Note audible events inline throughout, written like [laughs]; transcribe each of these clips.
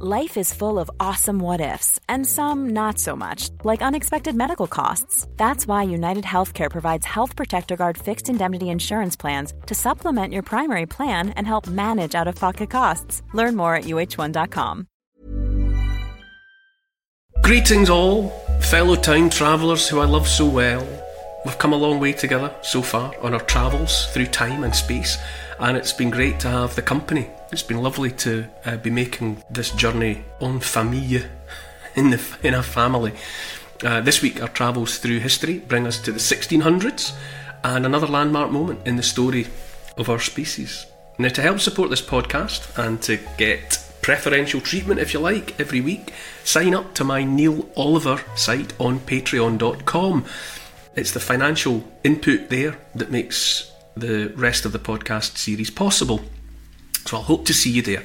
Life is full of awesome what ifs, and some not so much, like unexpected medical costs. That's why United Healthcare provides Health Protector Guard fixed indemnity insurance plans to supplement your primary plan and help manage out of pocket costs. Learn more at uh1.com. Greetings, all, fellow time travellers who I love so well. We've come a long way together so far on our travels through time and space, and it's been great to have the company. It's been lovely to uh, be making this journey en famille, [laughs] in, the, in a family. Uh, this week, our travels through history bring us to the 1600s and another landmark moment in the story of our species. Now, to help support this podcast and to get preferential treatment, if you like, every week, sign up to my Neil Oliver site on patreon.com. It's the financial input there that makes the rest of the podcast series possible. So I'll hope to see you there.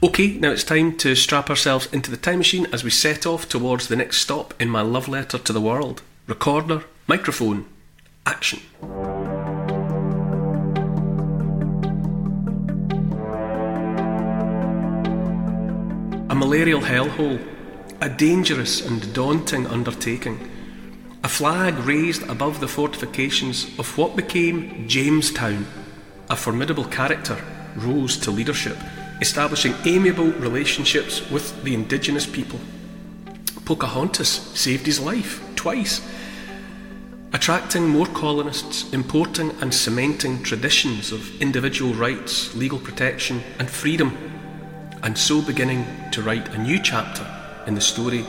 Okay, now it's time to strap ourselves into the time machine as we set off towards the next stop in my love letter to the world. Recorder, microphone, action. A malarial hellhole, a dangerous and daunting undertaking. A flag raised above the fortifications of what became Jamestown. A formidable character rose to leadership, establishing amiable relationships with the indigenous people. Pocahontas saved his life twice, attracting more colonists, importing and cementing traditions of individual rights, legal protection, and freedom, and so beginning to write a new chapter in the story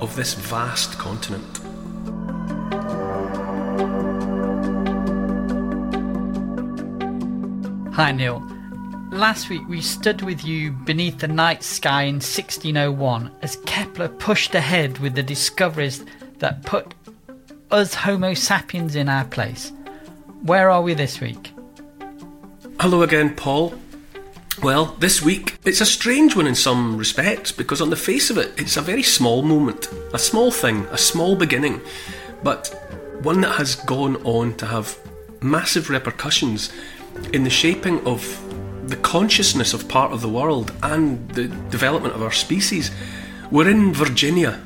of this vast continent. Hi, Neil. Last week we stood with you beneath the night sky in 1601 as Kepler pushed ahead with the discoveries that put us Homo sapiens in our place. Where are we this week? Hello again, Paul. Well, this week it's a strange one in some respects because, on the face of it, it's a very small moment, a small thing, a small beginning, but one that has gone on to have massive repercussions in the shaping of the consciousness of part of the world and the development of our species. We're in Virginia.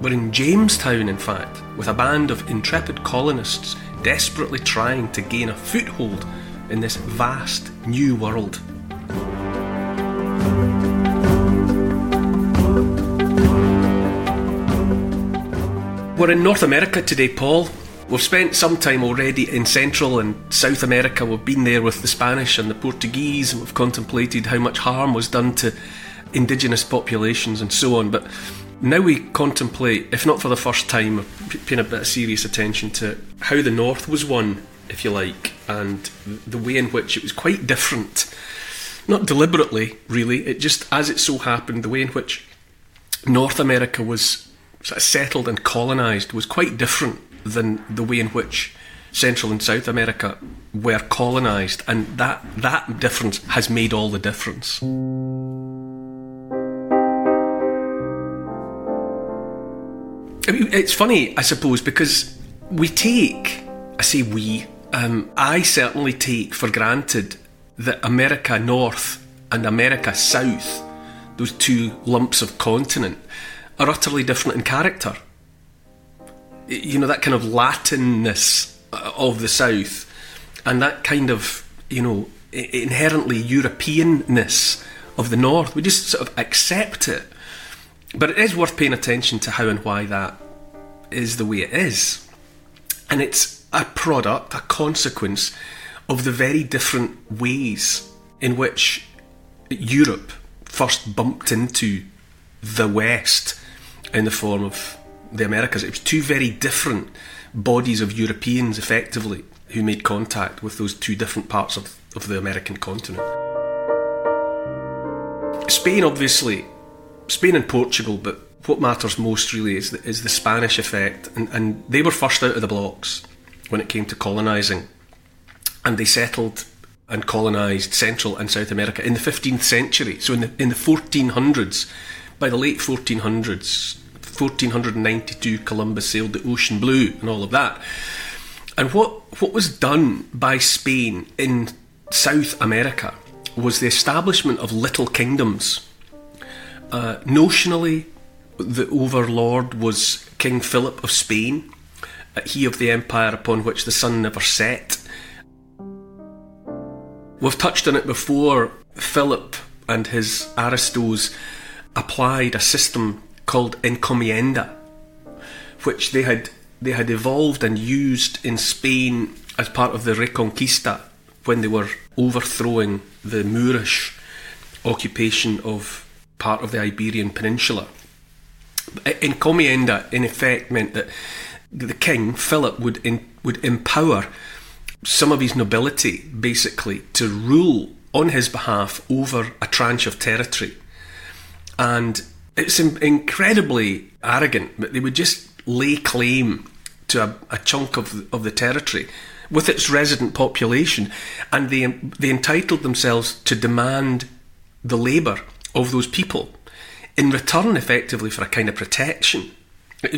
We're in Jamestown, in fact, with a band of intrepid colonists desperately trying to gain a foothold in this vast new world. We're in North America today, Paul, We've spent some time already in Central and South America. We've been there with the Spanish and the Portuguese, and we've contemplated how much harm was done to indigenous populations and so on. But now we contemplate, if not for the first time, paying a bit of serious attention to how the North was won, if you like, and the way in which it was quite different. Not deliberately, really, it just as it so happened, the way in which North America was sort of settled and colonised was quite different than the way in which Central and South America were colonised, and that that difference has made all the difference. I mean, it's funny, I suppose, because we take, I say we, um, I certainly take for granted that America North and America South, those two lumps of continent, are utterly different in character you know, that kind of Latinness uh, of the South and that kind of, you know, inherently Europeanness of the North. We just sort of accept it. But it is worth paying attention to how and why that is the way it is. And it's a product, a consequence of the very different ways in which Europe first bumped into the West in the form of the Americas. It was two very different bodies of Europeans, effectively, who made contact with those two different parts of, of the American continent. Spain, obviously, Spain and Portugal, but what matters most really is the, is the Spanish effect, and, and they were first out of the blocks when it came to colonising, and they settled and colonised Central and South America in the 15th century. So in the in the 1400s, by the late 1400s, 1492, Columbus sailed the ocean blue and all of that. And what what was done by Spain in South America was the establishment of little kingdoms. Uh, notionally, the overlord was King Philip of Spain, he of the empire upon which the sun never set. We've touched on it before. Philip and his aristos applied a system called encomienda, which they had they had evolved and used in Spain as part of the Reconquista when they were overthrowing the Moorish occupation of part of the Iberian Peninsula. Encomienda, in effect, meant that the king, Philip, would, in, would empower some of his nobility, basically, to rule on his behalf over a tranche of territory. And it's incredibly arrogant, but they would just lay claim to a, a chunk of of the territory with its resident population, and they they entitled themselves to demand the labour of those people in return, effectively for a kind of protection,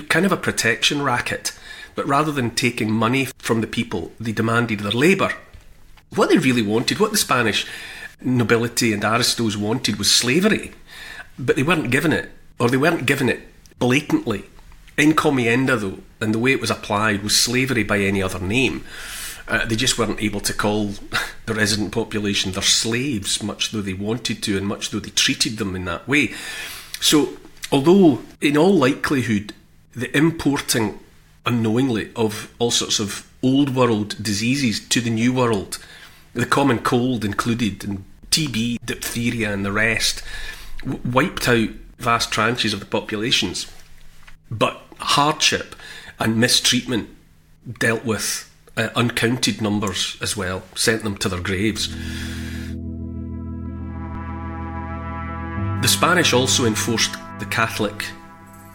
kind of a protection racket. But rather than taking money from the people, they demanded their labour. What they really wanted, what the Spanish nobility and aristos wanted, was slavery, but they weren't given it, or they weren't given it blatantly. Encomienda, though, and the way it was applied was slavery by any other name. Uh, they just weren't able to call [laughs] the resident population their slaves, much though they wanted to, and much though they treated them in that way. So, although in all likelihood the importing unknowingly of all sorts of old world diseases to the new world, the common cold included, and TB, diphtheria, and the rest, w- wiped out vast tranches of the populations. But hardship and mistreatment dealt with uh, uncounted numbers as well, sent them to their graves. The Spanish also enforced the Catholic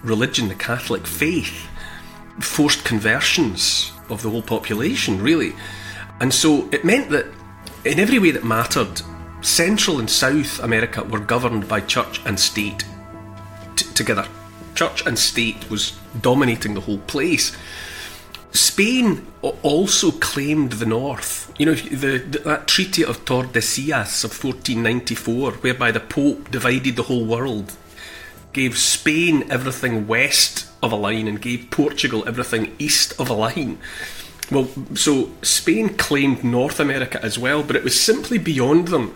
religion, the Catholic faith, forced conversions of the whole population, really. And so it meant that in every way that mattered, Central and South America were governed by church and state t- together. Church and state was dominating the whole place. Spain also claimed the north. You know, the, the, that Treaty of Tordesillas of 1494, whereby the Pope divided the whole world, gave Spain everything west of a line and gave Portugal everything east of a line. Well, so Spain claimed North America as well, but it was simply beyond them.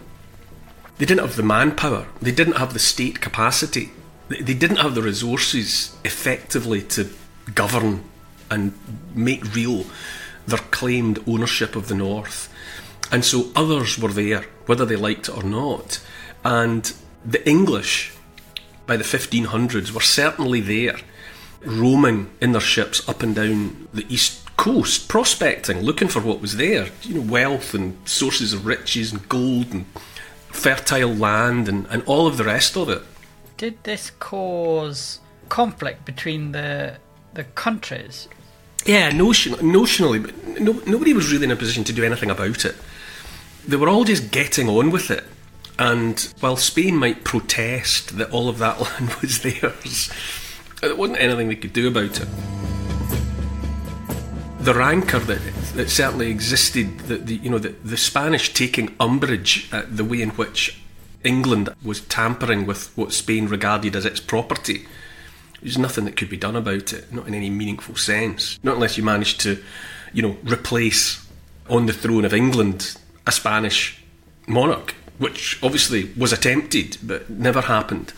They didn't have the manpower, they didn't have the state capacity, they didn't have the resources effectively to govern and make real their claimed ownership of the North. And so others were there, whether they liked it or not. And the English, by the 1500s, were certainly there, roaming in their ships up and down the east coast, prospecting, looking for what was there. You know, wealth and sources of riches and gold and fertile land and, and all of the rest of it. Did this cause conflict between the the countries? Yeah, notion, notionally, but no, nobody was really in a position to do anything about it. They were all just getting on with it. And while Spain might protest that all of that [laughs] land was theirs, there wasn't anything they could do about it. The rancour that, that certainly existed, the, the, you know, the, the Spanish taking umbrage at the way in which England was tampering with what Spain regarded as its property, there's nothing that could be done about it, not in any meaningful sense. Not unless you manage to, you know, replace on the throne of England a Spanish monarch, which obviously was attempted but never happened.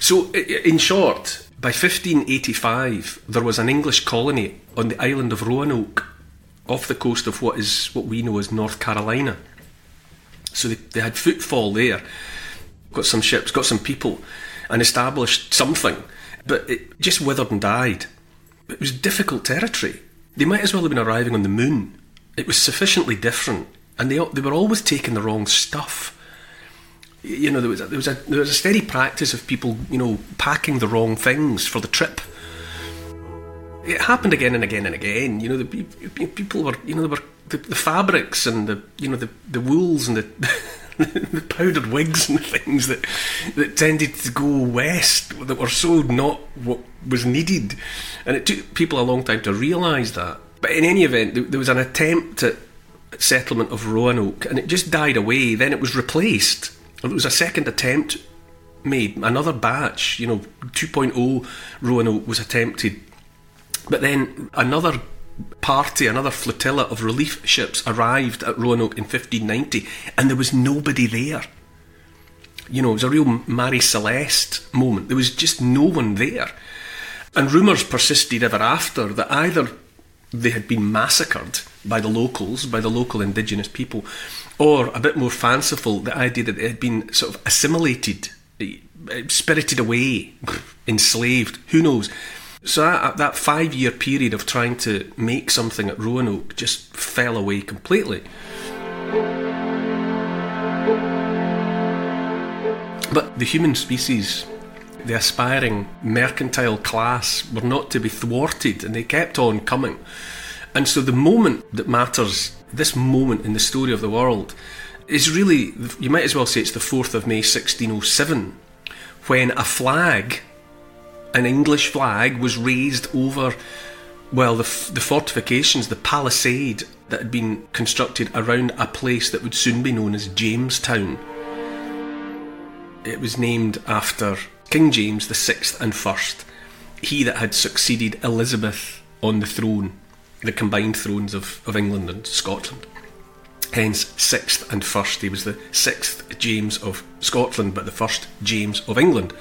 So, in short, by 1585, there was an English colony on the island of Roanoke, off the coast of what is what we know as North Carolina. So they, they had footfall there, got some ships, got some people, and established something but it just withered and died. It was difficult territory. They might as well have been arriving on the moon. It was sufficiently different, and they, they were always taking the wrong stuff. You know, there was a, there was a there was a steady practice of people, you know, packing the wrong things for the trip. It happened again and again and again. You know, the people were, you know, there were the, the fabrics and the, you know, the the wools and the. [laughs] the powdered wigs and things that that tended to go west that were so not what was needed, and it took people a long time to realise that. But in any event, there was an attempt at settlement of Roanoke, and it just died away. Then it was replaced. It was a second attempt made, another batch. You know, 2.0 Roanoke was attempted, but then another party, another flotilla of relief ships arrived at Roanoke in 1590, and there was nobody there. You know, it was a real Marie Celeste moment. There was just no one there. And rumours persisted ever after that either they had been massacred by the locals, by the local indigenous people, or a bit more fanciful, the idea that they had been sort of assimilated, eh, spirited away, [laughs] enslaved, who knows. So that, uh, that five year period of trying to make something at Roanoke just fell away completely. But the human species, the aspiring mercantile class, were not to be thwarted and they kept on coming. And so the moment that matters, this moment in the story of the world, is really, you might as well say it's the 4th of May 1607, when a flag an English flag was raised over, well, the, the fortifications, the palisade that had been constructed around a place that would soon be known as Jamestown. It was named after King James VI and First, he that had succeeded Elizabeth on the throne, the combined thrones of, of England and Scotland. Hence, sixth and first. He was the sixth James of Scotland, but the first James of England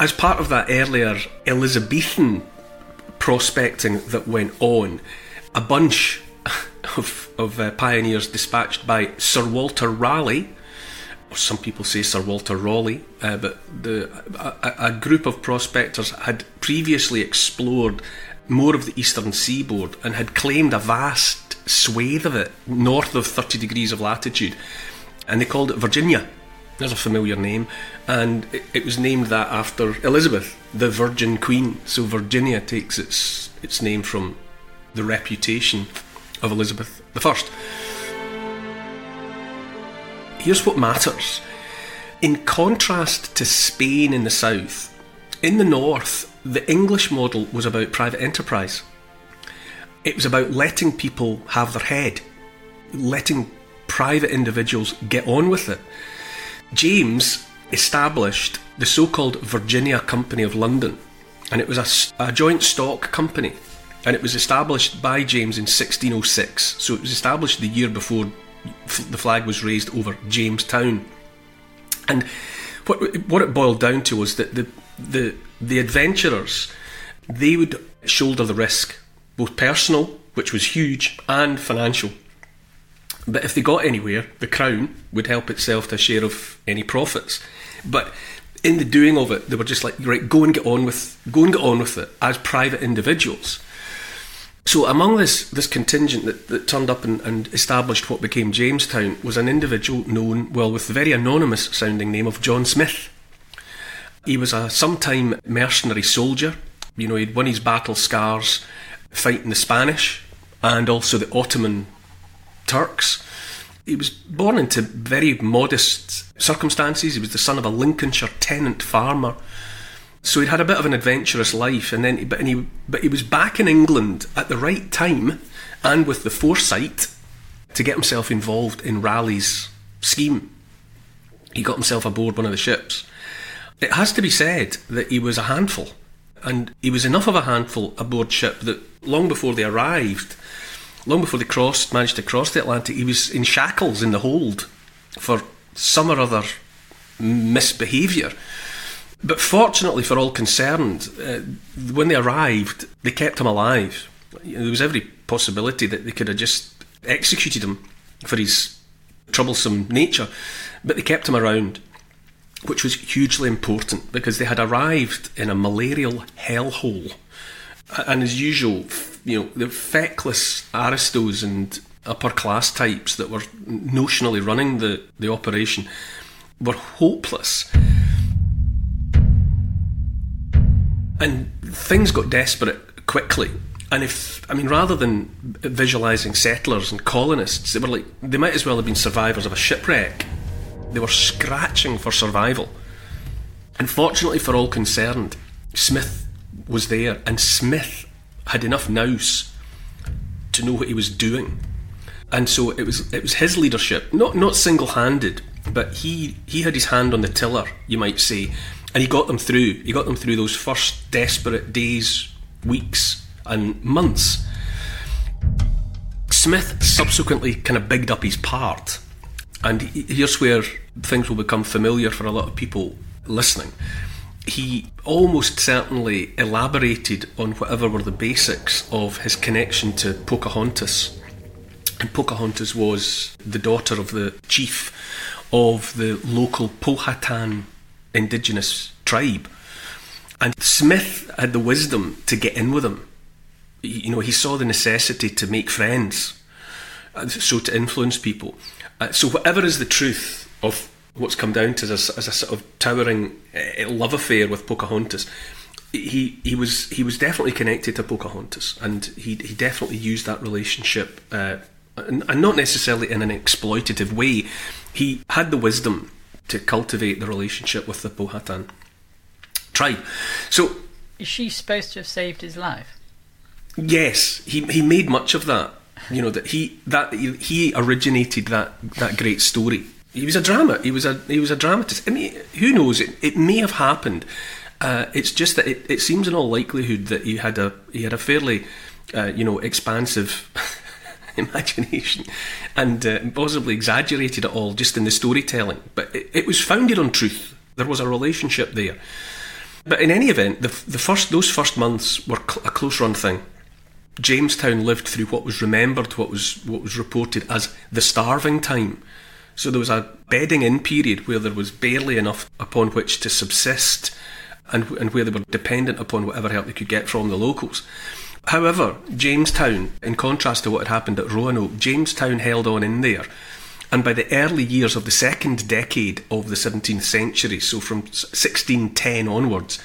as part of that earlier Elizabethan prospecting that went on, a bunch [laughs] of, of uh, pioneers dispatched by Sir Walter Raleigh, or some people say Sir Walter Raleigh, uh, but the, a, a group of prospectors had previously explored more of the eastern seaboard and had claimed a vast swathe of it north of 30 degrees of latitude, and they called it Virginia. There's a familiar name, and it, it, was named that after Elizabeth, the Virgin Queen. So Virginia takes its its name from the reputation of Elizabeth I. Here's what matters. In contrast to Spain in the south, in the north, the English model was about private enterprise. It was about letting people have their head, letting private individuals get on with it. James established the so called Virginia Company of London, and it was a, a, joint stock company. And it was established by James in 1606, so it was established the year before the flag was raised over Jamestown. And what, what it boiled down to was that the, the, the adventurers they would shoulder the risk, both personal, which was huge, and financial. But if they got anywhere, the Crown would help itself to a share of any profits. But in the doing of it, they were just like, right, go and get on with, go and get on with it as private individuals. So among this this contingent that, that turned up and, and, established what became Jamestown was an individual known, well, with the very anonymous sounding name of John Smith. He was a sometime mercenary soldier. You know, he'd won his battle scars fighting the Spanish and also the Ottoman Turks. He was born into very modest circumstances. He was the son of a Lincolnshire tenant farmer. So he'd had a bit of an adventurous life, and then, but, he, but he was back in England at the right time, and with the foresight to get himself involved in Raleigh's scheme. He got himself aboard one of the ships. It has to be said that he was a handful, and he was enough of a handful aboard ship that long before they arrived, long before they crossed, managed to cross the Atlantic, he was in shackles in the hold for some or other misbehaviour. But fortunately for all concerned, uh, when they arrived, they kept him alive. There was every possibility that they could have just executed him for his troublesome nature, but they kept him around, which was hugely important because they had arrived in a malarial hellhole. And as usual, you know, the feckless aristos and upper class types that were notionally running the, the operation were hopeless. And things got desperate quickly. And if, I mean, rather than visualising settlers and colonists, they were like, they might as well have been survivors of a shipwreck. They were scratching for survival. And fortunately for all concerned, Smith was there, and Smith had enough nous to know what he was doing. And so it was it was his leadership, not not single handed, but he he had his hand on the tiller, you might say, and he got them through. He got them through those first desperate days, weeks, and months. Smith subsequently kind of bigged up his part, and here's where things will become familiar for a lot of people listening. He almost certainly elaborated on whatever were the basics of his connection to Pocahontas. And Pocahontas was the daughter of the chief of the local Powhatan indigenous tribe. And Smith had the wisdom to get in with them. You know, he saw the necessity to make friends, so to influence people. Uh, so, whatever is the truth of what's come down to as, as a sort of towering uh, love affair with Pocahontas, he he was he was definitely connected to Pocahontas, and he he definitely used that relationship, uh, and, and not necessarily in an exploitative way. He had the wisdom to cultivate the relationship with the Powhatan tribe. So, is she supposed to have saved his life? Yes, he he made much of that. You know that he that he originated that that great story. He was a drama. He was a he was a dramatist. I mean, who knows? It it may have happened. Uh, it's just that it, it seems in all likelihood that he had a he had a fairly uh, you know expansive [laughs] imagination and uh, possibly exaggerated it all just in the storytelling. But it, it, was founded on truth. There was a relationship there. But in any event, the, the first those first months were cl- a close run thing. Jamestown lived through what was remembered, what was what was reported as the starving time. So there was a bedding in period where there was barely enough upon which to subsist, and and where they were dependent upon whatever help they could get from the locals. However, Jamestown, in contrast to what had happened at Roanoke, Jamestown held on in there. And by the early years of the second decade of the 17th century, so from 1610 onwards,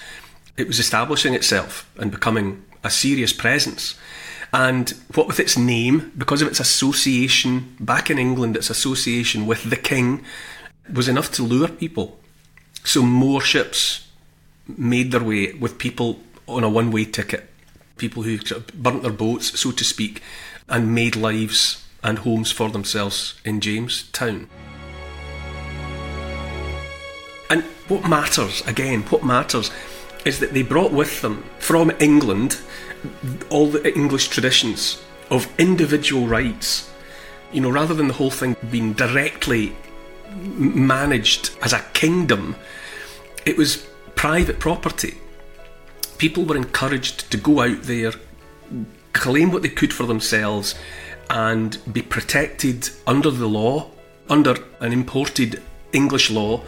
it was establishing itself and becoming a serious presence. And what with its name, because of its association, back in England, its association with the king, was enough to lure people. So more ships made their way with people on a one way ticket people who burnt their boats, so to speak, and made lives and homes for themselves in Jamestown. And what matters, again, what matters is that they brought with them from England all the English traditions of individual rights. You know, rather than the whole thing being directly managed as a kingdom, it was private property people were encouraged to go out there, claim what they could for themselves, and be protected under the law, under an imported English law.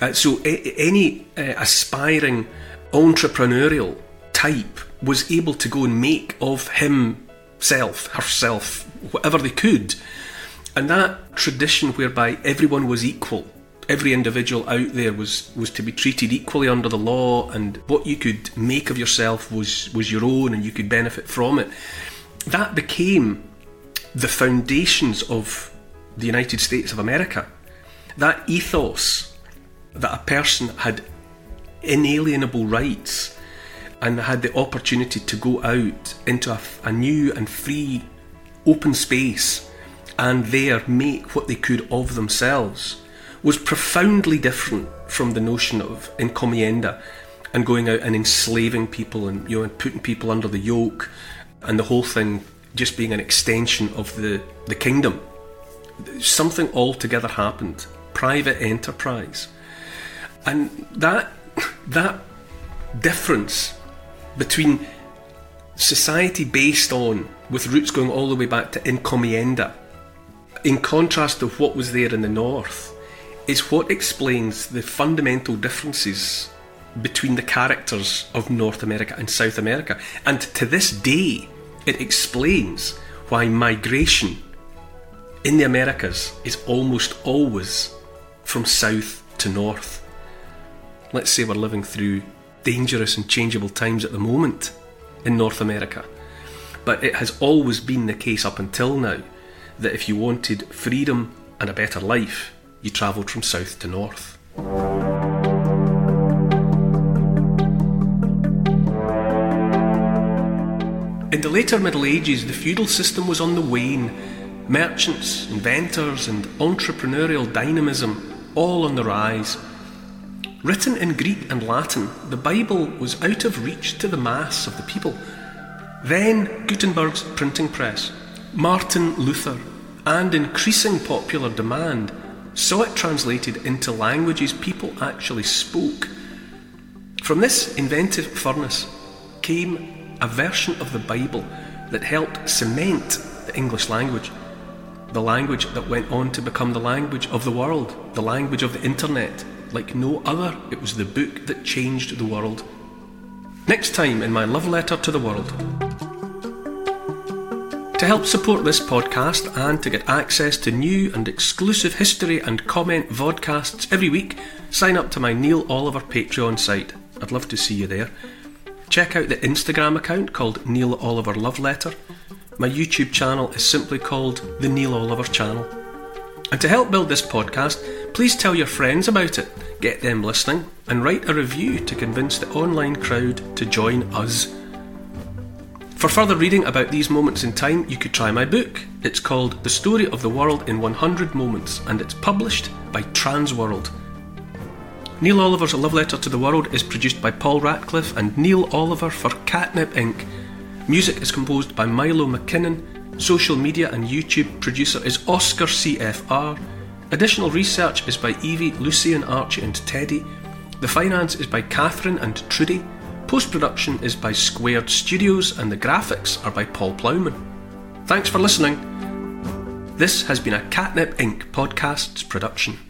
Uh, so a- any uh, aspiring entrepreneurial type was able to go and make of himself, herself, whatever they could. And that tradition whereby everyone was equal every individual out there was was to be treated equally under the law, and what you could make of yourself was was your own, and you could benefit from it. That became the foundations of the United States of America. That ethos that a person had inalienable rights and had the opportunity to go out into a, a new and free open space and there make what they could of themselves was profoundly different from the notion of encomienda and going out and enslaving people and you know putting people under the yoke and the whole thing just being an extension of the, the kingdom. Something altogether happened. Private enterprise. And that that difference between society based on with roots going all the way back to encomienda in contrast to what was there in the north is what explains the fundamental differences between the characters of North America and South America. And to this day, it explains why migration in the Americas is almost always from south to north. Let's say we're living through dangerous and changeable times at the moment in North America. But it has always been the case up until now that if you wanted freedom and a better life, you travelled from south to north. In the later Middle Ages, the feudal system was on the wane. Merchants, inventors, and entrepreneurial dynamism all on the rise. Written in Greek and Latin, the Bible was out of reach to the mass of the people. Then Gutenberg's printing press, Martin Luther, and increasing popular demand saw it translated into languages people actually spoke. From this inventive furnace came a version of the Bible that helped cement the English language, the language that went on to become the language of the world, the language of the internet, like no other, it was the book that changed the world. Next time in my love letter to the world. To help support this podcast and to get access to new and exclusive history and comment vodcasts every week, sign up to my Neil Oliver Patreon site. I'd love to see you there. Check out the Instagram account called Neil Oliver Love Letter. My YouTube channel is simply called The Neil Oliver Channel. And to help build this podcast, please tell your friends about it, get them listening, and write a review to convince the online crowd to join us. For further reading about these moments in time, you could try my book. It's called The Story of the World in 100 Moments, and it's published by Transworld. Neil Oliver's A Love Letter to the World is produced by Paul Ratcliffe and Neil Oliver for Catnip Inc. Music is composed by Milo McKinnon Social media and YouTube producer is Oscar CFR. Additional research is by Evie, Lucian, Archie, and Teddy. The finance is by Catherine and Trudy. Post production is by Squared Studios, and the graphics are by Paul Plowman. Thanks for listening. This has been a Catnip Inc. podcasts production.